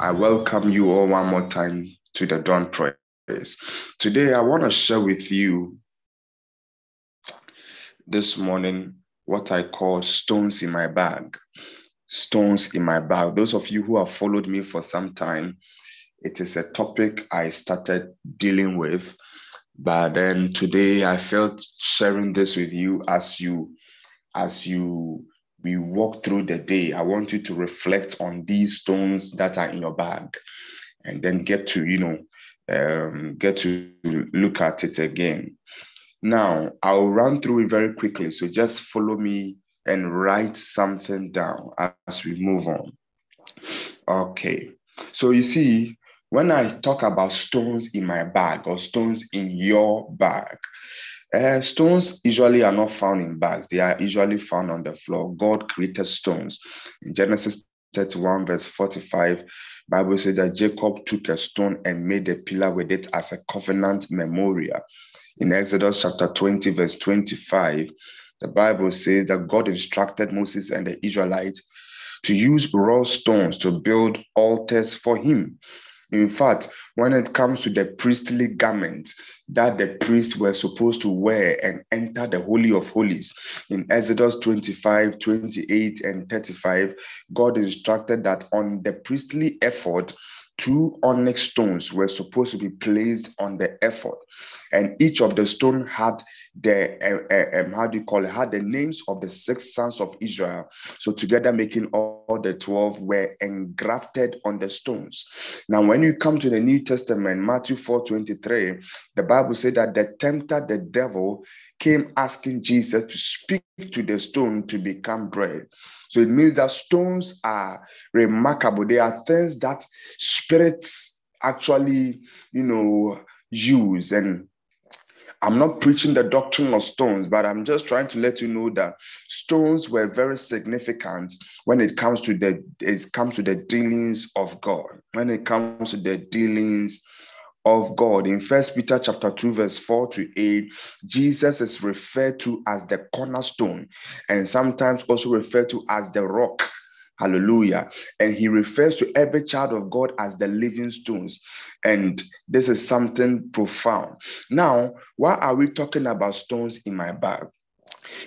I welcome you all one more time to the dawn prayers. Today, I want to share with you this morning what I call stones in my bag. Stones in my bag. Those of you who have followed me for some time, it is a topic I started dealing with. But then today I felt sharing this with you as you as you we walk through the day, I want you to reflect on these stones that are in your bag and then get to, you know, um, get to look at it again. Now, I'll run through it very quickly. So just follow me and write something down as we move on. Okay. So you see, when I talk about stones in my bag or stones in your bag, uh, stones usually are not found in bags. They are usually found on the floor. God created stones. In Genesis 31 verse 45, Bible says that Jacob took a stone and made a pillar with it as a covenant memorial. In Exodus chapter 20 verse 25, the Bible says that God instructed Moses and the Israelites to use raw stones to build altars for him. In fact, when it comes to the priestly garment that the priests were supposed to wear and enter the Holy of Holies, in Exodus 25, 28, and 35, God instructed that on the priestly ephod, two onyx stones were supposed to be placed on the ephod and each of the stone had the uh, uh, um, how do you call it had the names of the six sons of Israel. So together, making all, all the twelve were engrafted on the stones. Now, when you come to the New Testament, Matthew four twenty three, the Bible said that the tempter, the devil, came asking Jesus to speak to the stone to become bread. So it means that stones are remarkable. They are things that spirits actually, you know, use. And I'm not preaching the doctrine of stones, but I'm just trying to let you know that stones were very significant when it comes to the it comes to the dealings of God. When it comes to the dealings of God. In First Peter chapter 2, verse 4 to 8, Jesus is referred to as the cornerstone and sometimes also referred to as the rock. Hallelujah. And he refers to every child of God as the living stones. And this is something profound. Now, why are we talking about stones in my bag?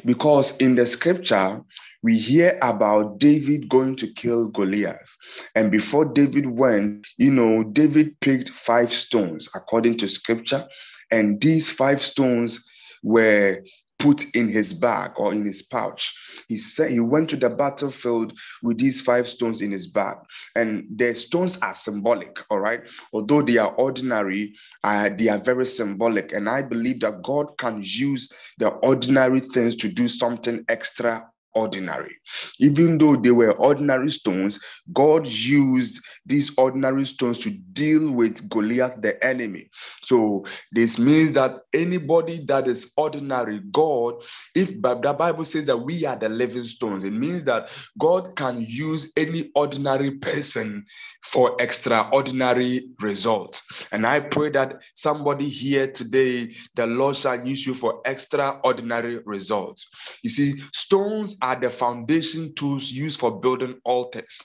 Because in the scripture, we hear about David going to kill Goliath. And before David went, you know, David picked five stones according to scripture. And these five stones were put in his bag or in his pouch. He said he went to the battlefield with these five stones in his bag. And the stones are symbolic, all right? Although they are ordinary, uh, they are very symbolic. And I believe that God can use the ordinary things to do something extra ordinary. Even though they were ordinary stones, God used these ordinary stones to deal with Goliath, the enemy. So this means that anybody that is ordinary, God, if the Bible says that we are the living stones, it means that God can use any ordinary person for extraordinary results. And I pray that somebody here today, the Lord shall use you for extraordinary results. You see, stones are the foundation tools used for building altars.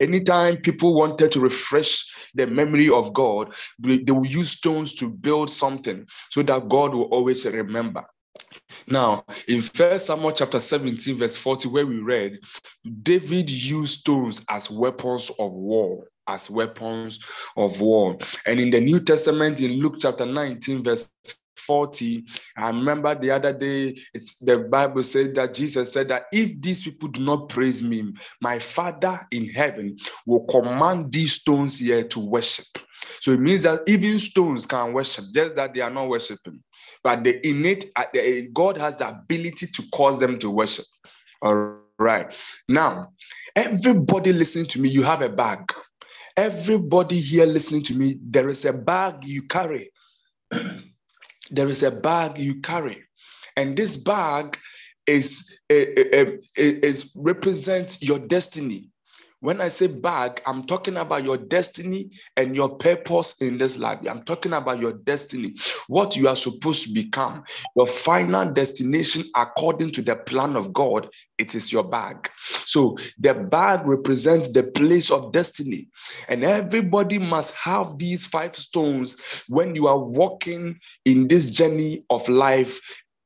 Anytime people wanted to refresh the memory of God, they, will use stones to build something so that God will always remember. Now, in First Samuel chapter 17, verse 40, where we read, David used stones as weapons of war, as weapons of war. And in the New Testament, in Luke chapter 19, verse 40. I remember the other day, the Bible said that Jesus said that if these people do not praise me, my Father in heaven will command these stones here to worship. So it means that even stones can worship, just that they are not worshiping. But the innate, uh, God has the ability to cause them to worship. All right. Now, everybody listening to me, you have a bag. Everybody here listening to me, there is a bag you carry there is a bag you carry, and this bag is, is, is represents your destiny. When I say bag, I'm talking about your destiny and your purpose in this life. I'm talking about your destiny, what you are supposed to become, your final destination according to the plan of God. It is your bag. So the bag represents the place of destiny. And everybody must have these five stones when you are walking in this journey of life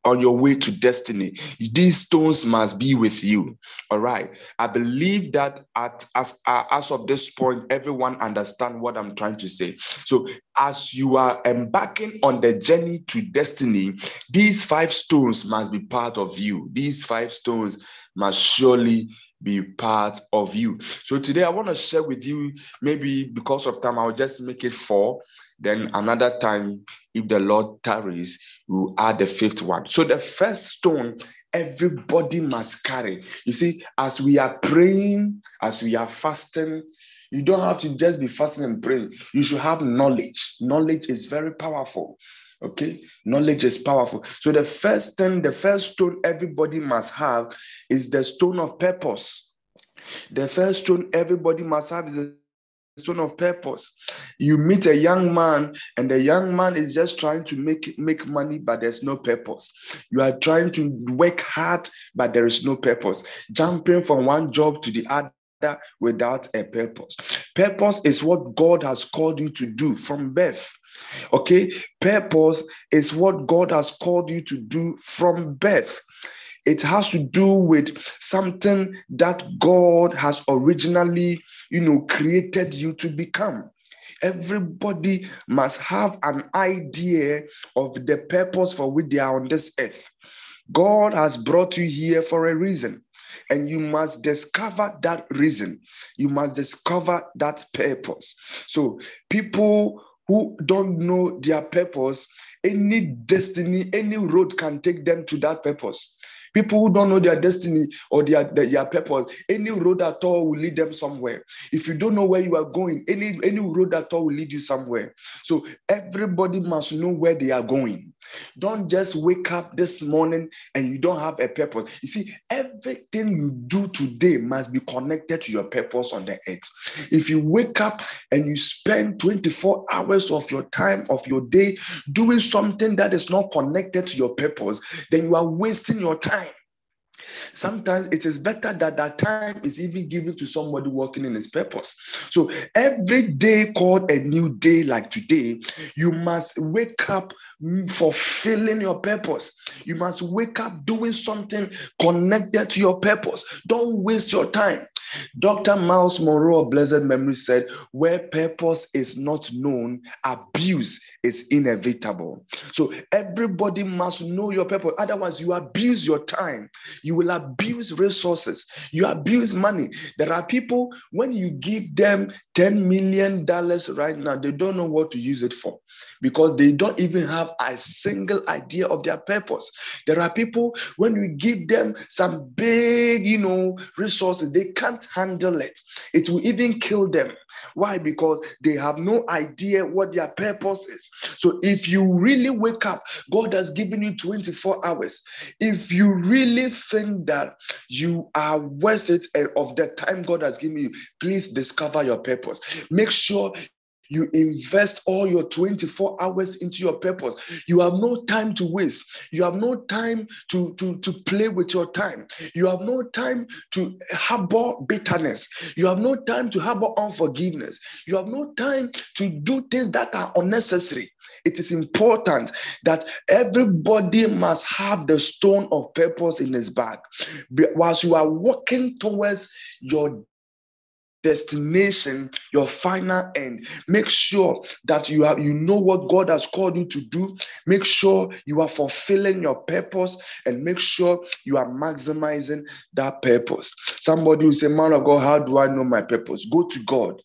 on your way to destiny. These stones must be with you. All right. I believe that at as uh, as of this point, everyone understand what I'm trying to say. So as you are embarking on the journey to destiny, these five stones must be part of you. These five stones must surely be part of you. So today I want to share with you, maybe because of time, I'll just make it four. Then another time, if the Lord tarries, we'll add the fifth one. So the first stone everybody must carry. You see, as we are praying, as we are fasting, you don't have to just be fasting and praying. You should have knowledge. Knowledge is very powerful. Okay, knowledge is powerful. So the first thing, the first stone everybody must have is the stone of purpose. The first stone everybody must have is the stone of purpose. You meet a young man, and the young man is just trying to make make money, but there's no purpose. You are trying to work hard, but there is no purpose. Jumping from one job to the other without a purpose. Purpose is what God has called you to do from birth. Okay, purpose is what God has called you to do from birth. It has to do with something that God has originally, you know, created you to become. Everybody must have an idea of the purpose for which they are on this earth. God has brought you here for a reason and you must discover that reason. You must discover that purpose. So, people who don't know their purpose, any destiny, any road can take them to that purpose. People who don't know their destiny or their, their purpose, any road at all will lead them somewhere. If you don't know where you are going, any, any road at all will lead you somewhere. So everybody must know where they are going. Don't just wake up this morning and you don't have a purpose. You see, everything you do today must be connected to your purpose on the earth. If you wake up and you spend 24 hours of your time, of your day, doing something that is not connected to your purpose, then you are wasting your time. Sometimes it is better that that time is even given to somebody working in his purpose. So every day called a new day, like today, you must wake up fulfilling your purpose. You must wake up doing something connected to your purpose. Don't waste your time. Dr. Myles Munroe of blessed memory said, Where purpose is not known, abuse is inevitable. So everybody must know your purpose. Otherwise, you abuse your time, will abuse resources, you abuse money. There are people, when you give them $10 million right now, they don't know what to use it for because they don't even have a single idea of their purpose. There are people, when you give them some big, you know, resources, they can't handle it. It will even kill them. Why? Because they have no idea what their purpose is. So if you really wake up, God has given you 24 hours. If you really think that you are worth it eh, of the time God has given you, please discover your purpose. Make sure you invest all your 24 hours into your purpose. You have no time to waste. You have no time to, to, to play with your time. You have no time to harbor bitterness. You have no time to harbor unforgiveness. You have no time to do things that are unnecessary. It is important that everybody must have the stone of purpose in his bag. Whilst you are walking towards your destination, your final end. Make sure that you have you know what God has called you to do. Make sure you are fulfilling your purpose and make sure you are maximizing that purpose. Somebody will say, Man of God, how do I know my purpose? Go to God.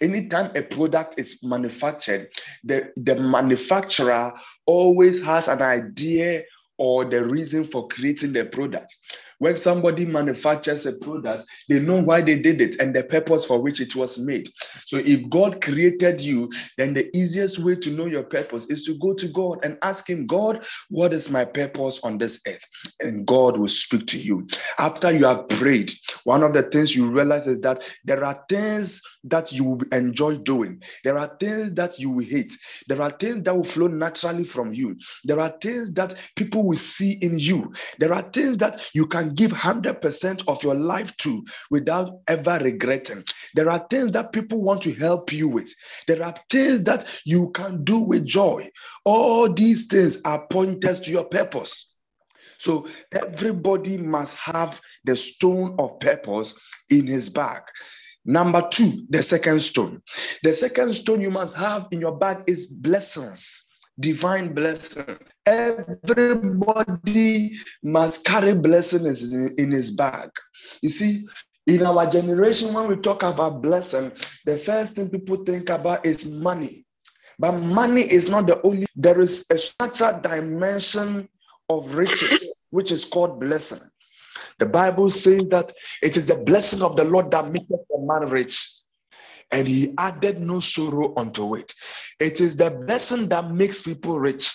Anytime a product is manufactured, the, the manufacturer always has an idea or the reason for creating the product. When somebody manufactures a product, they know why they did it and the purpose for which it was made. So if God created you, then the easiest way to know your purpose is to go to God and ask Him, God, what is my purpose on this earth? And God will speak to you. After you have prayed, one of the things you realize is that there are things that you will enjoy doing, there are things that you will hate, there are things that will flow naturally from you, there are things that people will see in you, there are things that you can give 100% of your life to without ever regretting. There are things that people want to help you with, there are things that you can do with joy. All these things are pointers to your purpose. So everybody must have the stone of purpose in his bag. Number two, the second stone. The second stone you must have in your bag is blessings, divine blessing. Everybody must carry blessings in his bag. You see, in our generation, when we talk about blessing, the first thing people think about is money. But money is not the only, there is a structured dimension of riches, which is called blessing. The Bible says that it is the blessing of the Lord that maketh a man rich, and he added no sorrow unto it. It is the blessing that makes people rich.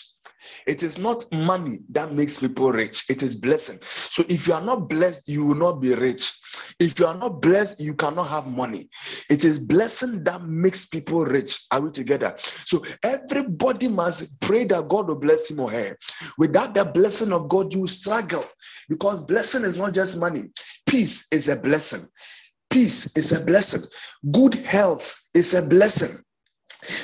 It is not money that makes people rich, it is blessing. So if you are not blessed, you will not be rich. If you are not blessed, you cannot have money. It is blessing that makes people rich. Are we together? So everybody must pray that God will bless him or her. Without the blessing of God, you struggle because blessing is not just money, peace is a blessing. Peace is a blessing. Good health is a blessing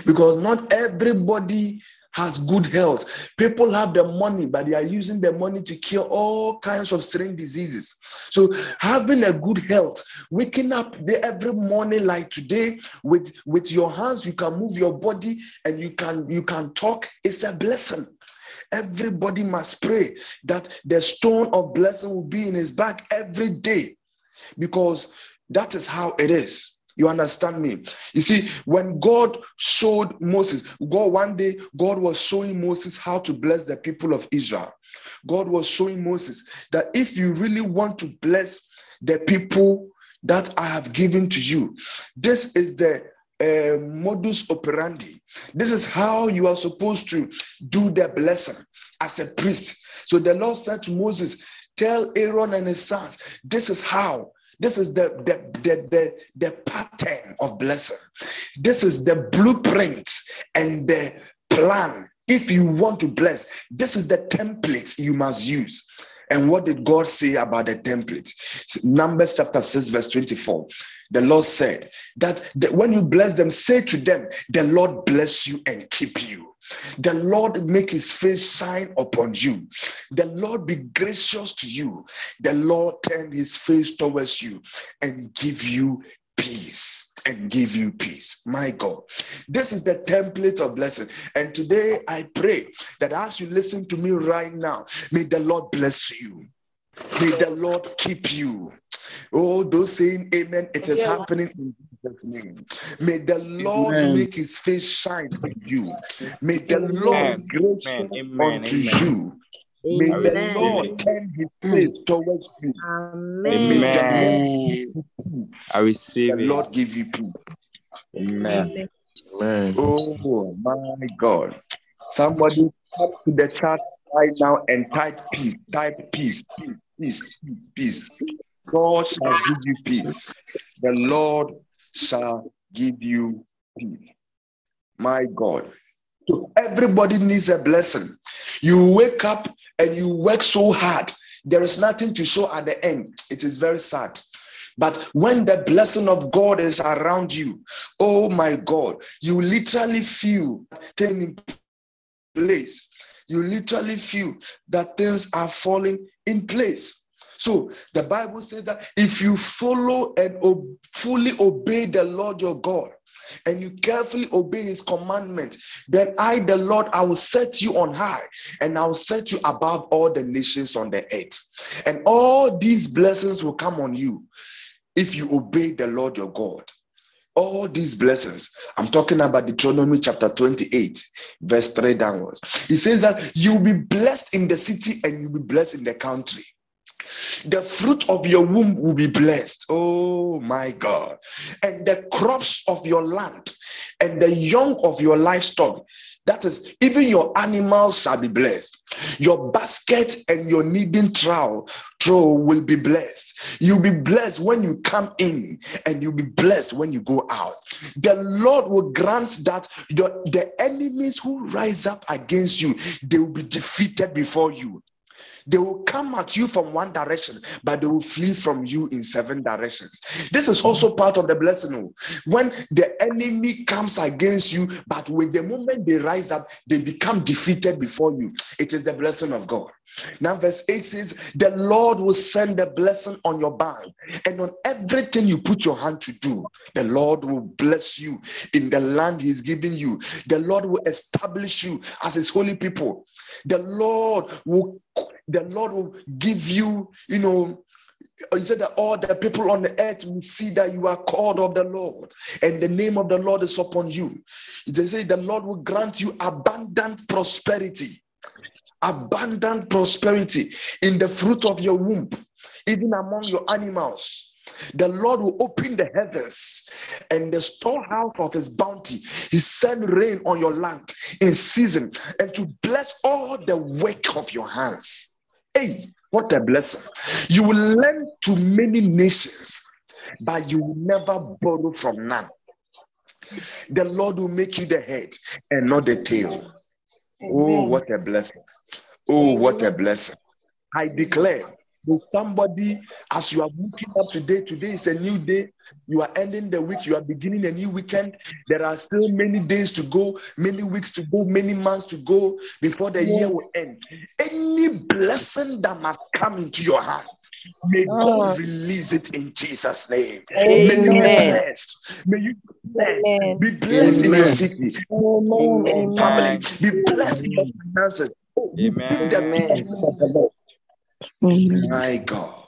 because not everybody has good health. People have the money, but they are using the money to cure all kinds of strange diseases. So having a good health, waking up every morning like today with, with your hands, you can move your body and you can you can talk. It's a blessing. Everybody must pray that the stone of blessing will be in his back every day because that is how it is. You understand me? You see, when God showed Moses, God one day, God was showing Moses how to bless the people of Israel. God was showing Moses that if you really want to bless the people that I have given to you, this is the uh, modus operandi. This is how you are supposed to do the blessing as a priest. So the Lord said to Moses, Tell Aaron and his sons, this is how this is the, the, the, the, the pattern of blessing. This is the blueprint and the plan. If you want to bless, this is the template you must use. And what did God say about the template? Numbers chapter 6, verse 24. The Lord said that when you bless them, say to them, The Lord bless you and keep you. The Lord make his face shine upon you. The Lord be gracious to you. The Lord turn his face towards you and give you peace and give you peace. My God, this is the template of blessing. And today I pray that as you listen to me right now, may the Lord bless you. May the Lord keep you. Oh, those saying amen, it is happening in Jesus' name. May the Lord amen. make his face shine on you. May the amen. Lord gracious amen. unto you. May Amen. the Lord turn his mm. face towards you. Amen. Amen. I receive the it. Lord give you peace. Amen. Amen. Oh my God. Somebody come to the chat right now and type peace. Type peace. Peace. Peace. Peace. peace. God shall give you peace. The Lord shall give you peace. My God. So everybody needs a blessing. You wake up and you work so hard. There is nothing to show at the end. It is very sad. But when the blessing of God is around you, oh my God, you literally feel things in place. You literally feel that things are falling in place. So the Bible says that if you follow and fully obey the Lord your God, and you carefully obey his commandment, then I, the Lord, I will set you on high and I will set you above all the nations on the earth. And all these blessings will come on you if you obey the Lord your God. All these blessings, I'm talking about Deuteronomy chapter 28, verse 3 downwards. He says that you will be blessed in the city and you'll be blessed in the country. The fruit of your womb will be blessed. Oh my God. And the crops of your land and the young of your livestock that is, even your animals shall be blessed. Your basket and your kneading trowel will be blessed. You'll be blessed when you come in, and you'll be blessed when you go out. The Lord will grant that your, the enemies who rise up against you, they will be defeated before you. They will come at you from one direction, but they will flee from you in seven directions. This is also part of the blessing. Oh. When the enemy comes against you, but with the moment they rise up, they become defeated before you. It is the blessing of God. Now, verse 8 says, The Lord will send the blessing on your barn and on everything you put your hand to do. The Lord will bless you in the land He's giving you. The Lord will establish you as His holy people. The Lord will the Lord will give you, you know, he said that all the people on the earth will see that you are called of the Lord, and the name of the Lord is upon you. They say the Lord will grant you abundant prosperity, abundant prosperity in the fruit of your womb, even among your animals. The Lord will open the heavens and the storehouse of his bounty. He send rain on your land in season and to bless all the work of your hands. Hey, what a blessing. You will lend to many nations, but you will never borrow from none. The Lord will make you the head and not the tail. Oh, what a blessing. Oh, what a blessing. I declare with somebody as you are waking up today. Today is a new day. You are ending the week. You are beginning a new weekend. There are still many days to go, many weeks to go, many months to go before the yeah. year will end. Any blessing that must come into your hand. May oh. God release it in Jesus' name. Amen. May you be blessed. May you be blessed, in your city, Amen. family. Be blessed in your finances. Oh, receive the blessing of the Lord. My God.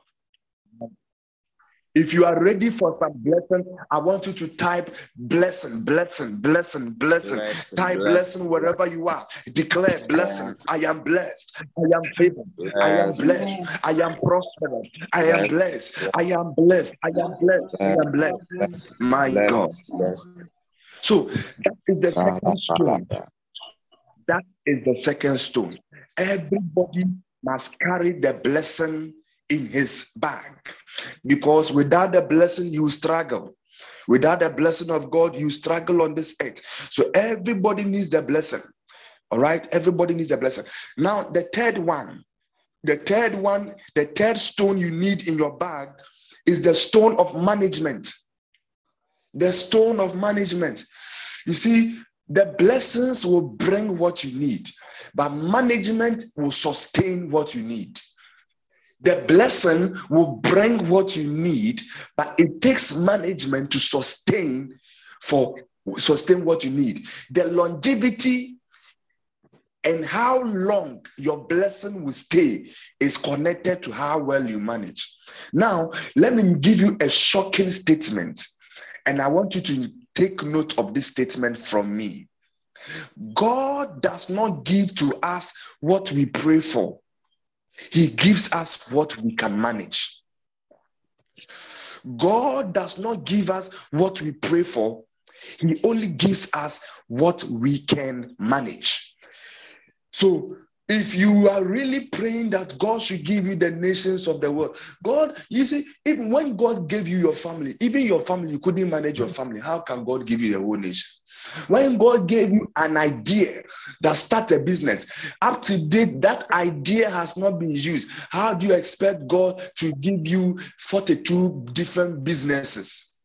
If you are ready for some blessing, I want you to type blessing, blessing, blessing, blessing. blessing type blessing. blessing wherever you are. Declare blessing. Yes. I am blessed. I am favored. Yes. I am blessed. I am prosperous. I am yes. blessed. I am blessed. I am blessed. I am blessed. My God. So that is the second stone. That is the second stone. Everybody must carry the blessing in his bag because without the blessing, you struggle. Without the blessing of God, you struggle on this earth. So everybody needs the blessing. All right, everybody needs a blessing. Now, the third one, the third one, the third stone you need in your bag is the stone of management. The stone of management. You see, the blessings will bring what you need, but management will sustain what you need. The blessing will bring what you need, but it takes management to sustain for sustain what you need. The longevity and how long your blessing will stay is connected to how well you manage. Now, let me give you a shocking statement, and I want you to Take note of this statement from me. God does not give to us what we pray for, He gives us what we can manage. God does not give us what we pray for, He only gives us what we can manage. So if you are really praying that God should give you the nations of the world, God, you see, even when God gave you your family, even your family, you couldn't manage your family. How can God give you the whole nation? When God gave you an idea that start a business, up to date, that idea has not been used. How do you expect God to give you 42 different businesses?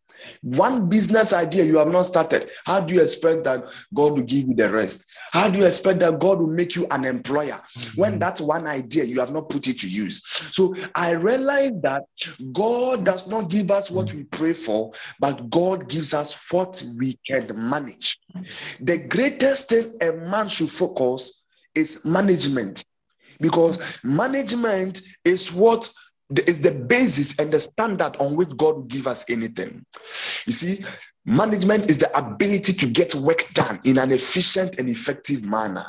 One business idea you have not started. How do you expect that God will give you the rest? How do you expect that God will make you an employer mm-hmm. when that's one idea you have not put it to use? So I realize that God does not give us what we pray for, but God gives us what we can manage. The greatest thing a man should focus is management because management is what is the basis and the standard on which God will give us anything. You see, management is the ability to get work done in an efficient and effective manner.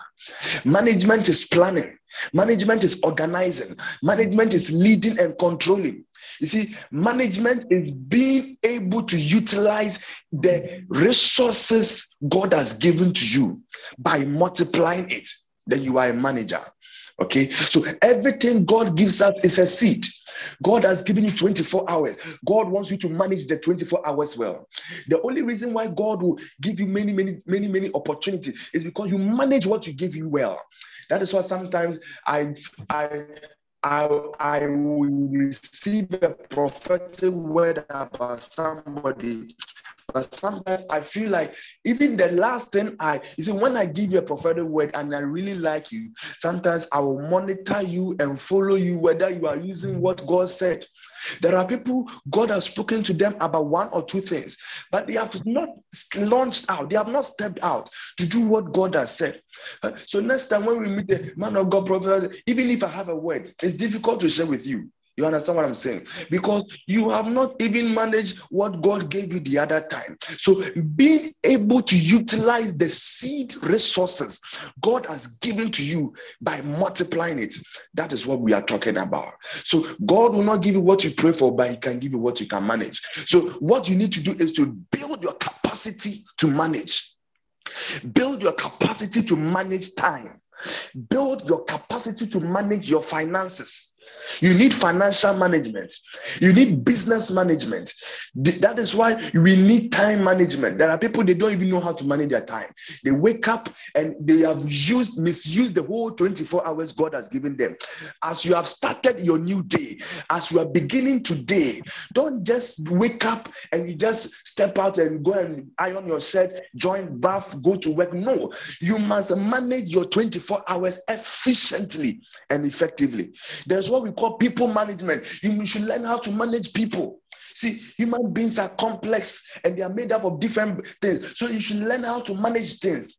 Management is planning, Management is organizing. Management is leading and controlling. You see, management is being able to utilize the resources God has given to you by multiplying it. Then you are a manager. Okay, so everything God gives us is a seed. God has given you 24 hours. God wants you to manage the 24 hours well. The only reason why God will give you many, many, many, many opportunities is because you manage what you give you well. That is why sometimes I I I, I will receive a prophetic word about somebody. But sometimes I feel like even the last thing I, you see, when I give you a prophetic word and I really like you, sometimes I will monitor you and follow you whether you are using what God said. There are people, God has spoken to them about one or two things, but they have not launched out, they have not stepped out to do what God has said. Uh, so next time when we meet the man of God prophet, even if I have a word, it's difficult to share with you. You understand what I'm saying? Because you have not even managed what God gave you the other time. So, being able to utilize the seed resources God has given to you by multiplying it, that is what we are talking about. So, God will not give you what you pray for, but He can give you what you can manage. So, what you need to do is to build your capacity to manage, build your capacity to manage time, build your capacity to manage your finances you need financial management. You need business management. That is why we need time management. There are people they don't even know how to manage their time. They wake up and they have used, misused the whole 24 hours God has given them. As you have started your new day, as you are beginning today, don't just wake up and you just step out and go and iron your shirt, join bath, go to work. No, you must manage your 24 hours efficiently and effectively. There's what we call people management. You should learn how to manage people. See, human beings are complex and they are made up of different things. So you should learn how to manage things.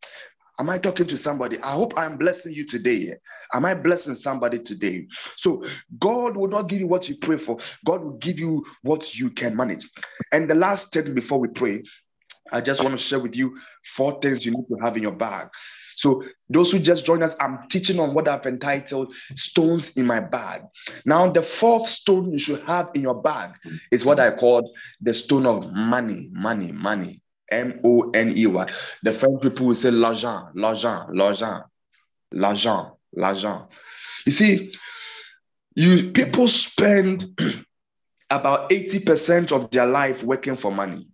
Am I talking to somebody? I hope I'm blessing you today. Am I blessing somebody today? So, God will not give you what you pray for, God will give you what you can manage. And the last thing before we pray, I just want to share with you four things you need to have in your bag. So, those who just joined us, I'm teaching on what I've entitled Stones in My Bag. Now, the fourth stone you should have in your bag is what I called the stone of money, money, money. M O N E Y. The French people will say l'argent, l'argent, l'argent, l'argent, l'argent. You see, you people spend about 80% of their life working for money.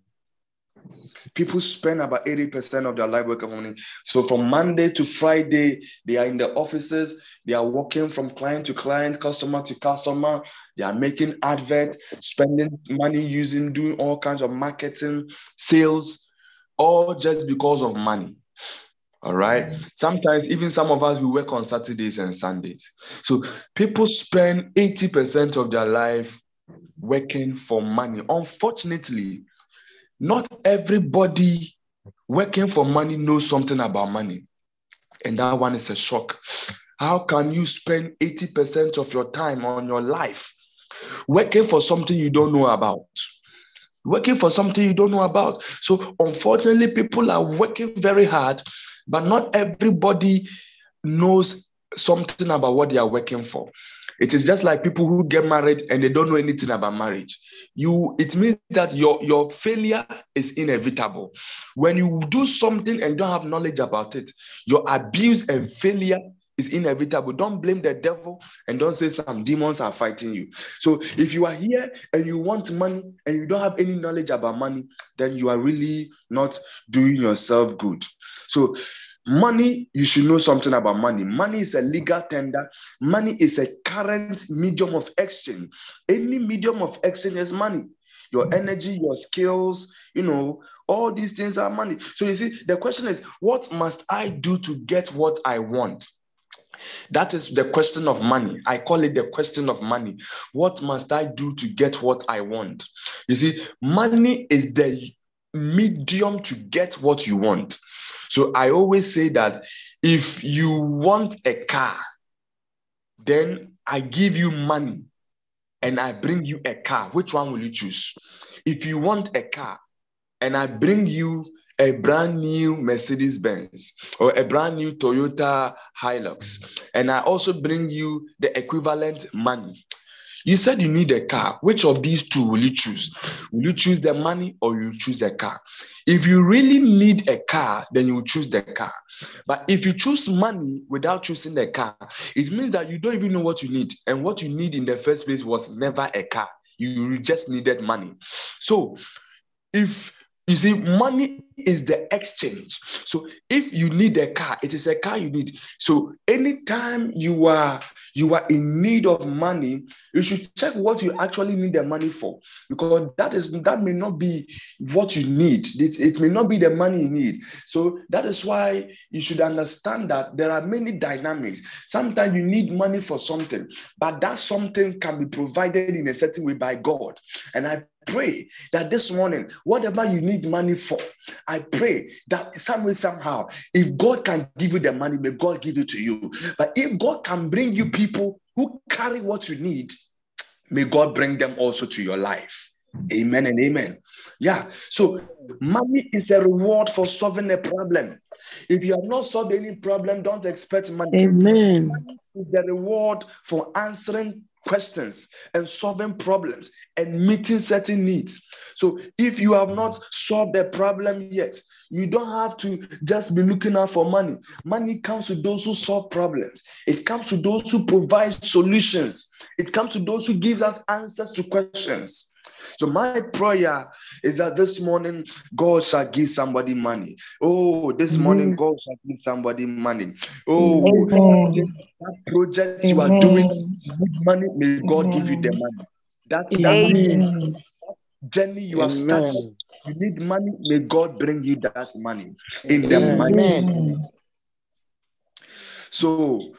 People spend about 80% of their life working money. So from Monday to Friday, they are in the offices, they are working from client to client, customer to customer. They are making adverts, spending money using, doing all kinds of marketing, sales, all just because of money. All right. Mm-hmm. Sometimes even some of us we work on Saturdays and Sundays. So people spend 80% of their life working for money. Unfortunately, not everybody working for money knows something about money. And that one is a shock. How can you spend 80% of your time on your life working for something you don't know about? Working for something you don't know about. So, unfortunately, people are working very hard, but not everybody knows something about what they are working for. It is just like people who get married and they don't know anything about marriage. You, it means that your, your failure is inevitable. When you do something and you don't have knowledge about it, your abuse and failure is inevitable. Don't blame the devil and don't say some demons are fighting you. So if you are here and you want money and you don't have any knowledge about money, then you are really not doing yourself good. So Money, you should know something about money. Money is a legal tender. Money is a current medium of exchange. Any medium of exchange is money. Your energy, your skills, you know, all these things are money. So you see, the question is, what must I do to get what I want? That is the question of money. I call it the question of money. What must I do to get what I want? You see, money is the medium to get what you want. So I always say that if you want a car, then I give you money and I bring you a car. Which one will you choose? If you want a car and I bring you a brand new Mercedes Benz or a brand new Toyota Hilux, and I also bring you the equivalent money, you said you need a car. Which of these two will you choose? Will you choose the money or you choose a car? If you really need a car, then you will choose the car. But if you choose money without choosing the car, it means that you don't even know what you need. And what you need in the first place was never a car. You just needed money. So if you see, money is the exchange. So if you need a car, it is a car you need. So anytime you are you are in need of money, you should check what you actually need the money for, because that is that may not be what you need. It, it may not be the money you need. So that is why you should understand that there are many dynamics. Sometimes you need money for something, but that something can be provided in a certain way by God. And I pray that this morning, whatever you need money for, I pray that some way, somehow, if God can give you the money, may God give it to you. But if God can bring you people who carry what you need, may God bring them also to your life. Amen and amen. Yeah. So money is a reward for solving a problem. If you have not solved any problem, don't expect money. Amen. Money is the reward for answering questions and solving problems and meeting certain needs. So if you have not solved the problem yet, you don't have to just be looking out for money. Money comes to those who solve problems. It comes to those who provide solutions. It comes to those who gives us answers to questions. So my prayer is that this morning God shall give somebody money. Oh, this morning God shall give somebody money. Oh, Amen. that project you are doing with money, may God give you the money. That, that Amen. journey you have started, you need money, may God bring you that money in the money. So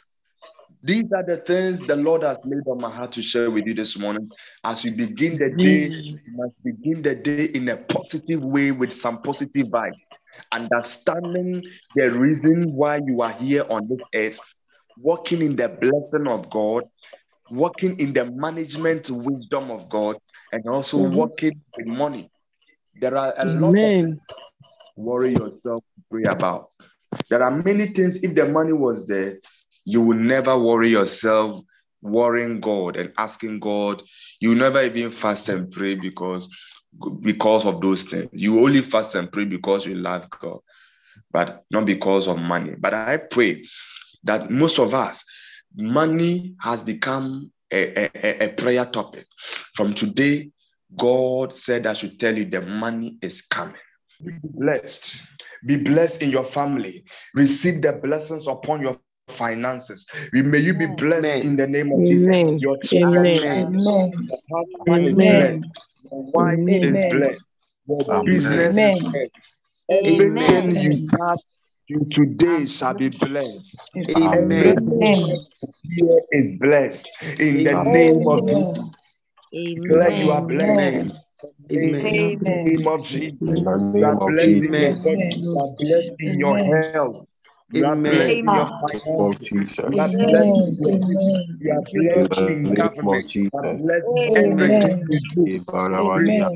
these are the things the Lord has laid on my heart to share with you this morning. As we begin the day, Amen. you must begin the day in a positive way with some positive vibes, understanding the reason why you are here on this earth, walking in the blessing of God, walking in the management wisdom of God, and also Mhm. working with money. There are a lot of Amen. worry yourself to pray about. There are many things, if the money was there, you will never worry yourself worrying God and asking God. You never even fast and pray because, because of those things. You only fast and pray because you love God, but not because of money. But I pray that most of us, money has become a, a, a prayer topic. From today, God said, I should tell you the money is coming. Be blessed. Be blessed in your family. Receive the blessings upon your finances. May you be blessed Amen. in the name of Jesus. Amen. Your child Amen. is blessed. Your husband is blessed. Your wife Amen. is blessed. Your Amen. business is blessed. Everything Amen. you touch you today shall be blessed. Amen. Everything here is blessed. In the name of Jesus, declare you are blessed. Amen. In Amen. the name of Jesus, In the you are name of blessed in Jesus. your Amen. body. You are blessed in your health. You are Amen. blessed in your finances. Jesus. You are blessed in your Amen. business. You are Thank Lord blessed the in Jesus. name of government. You are Jesus. blessed in Amen. everything Amen. you do.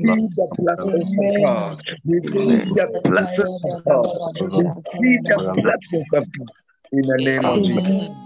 Receive the blessings of God. Receive the blessings of God. Receive the blessings of God in the name of Jesus. Amen.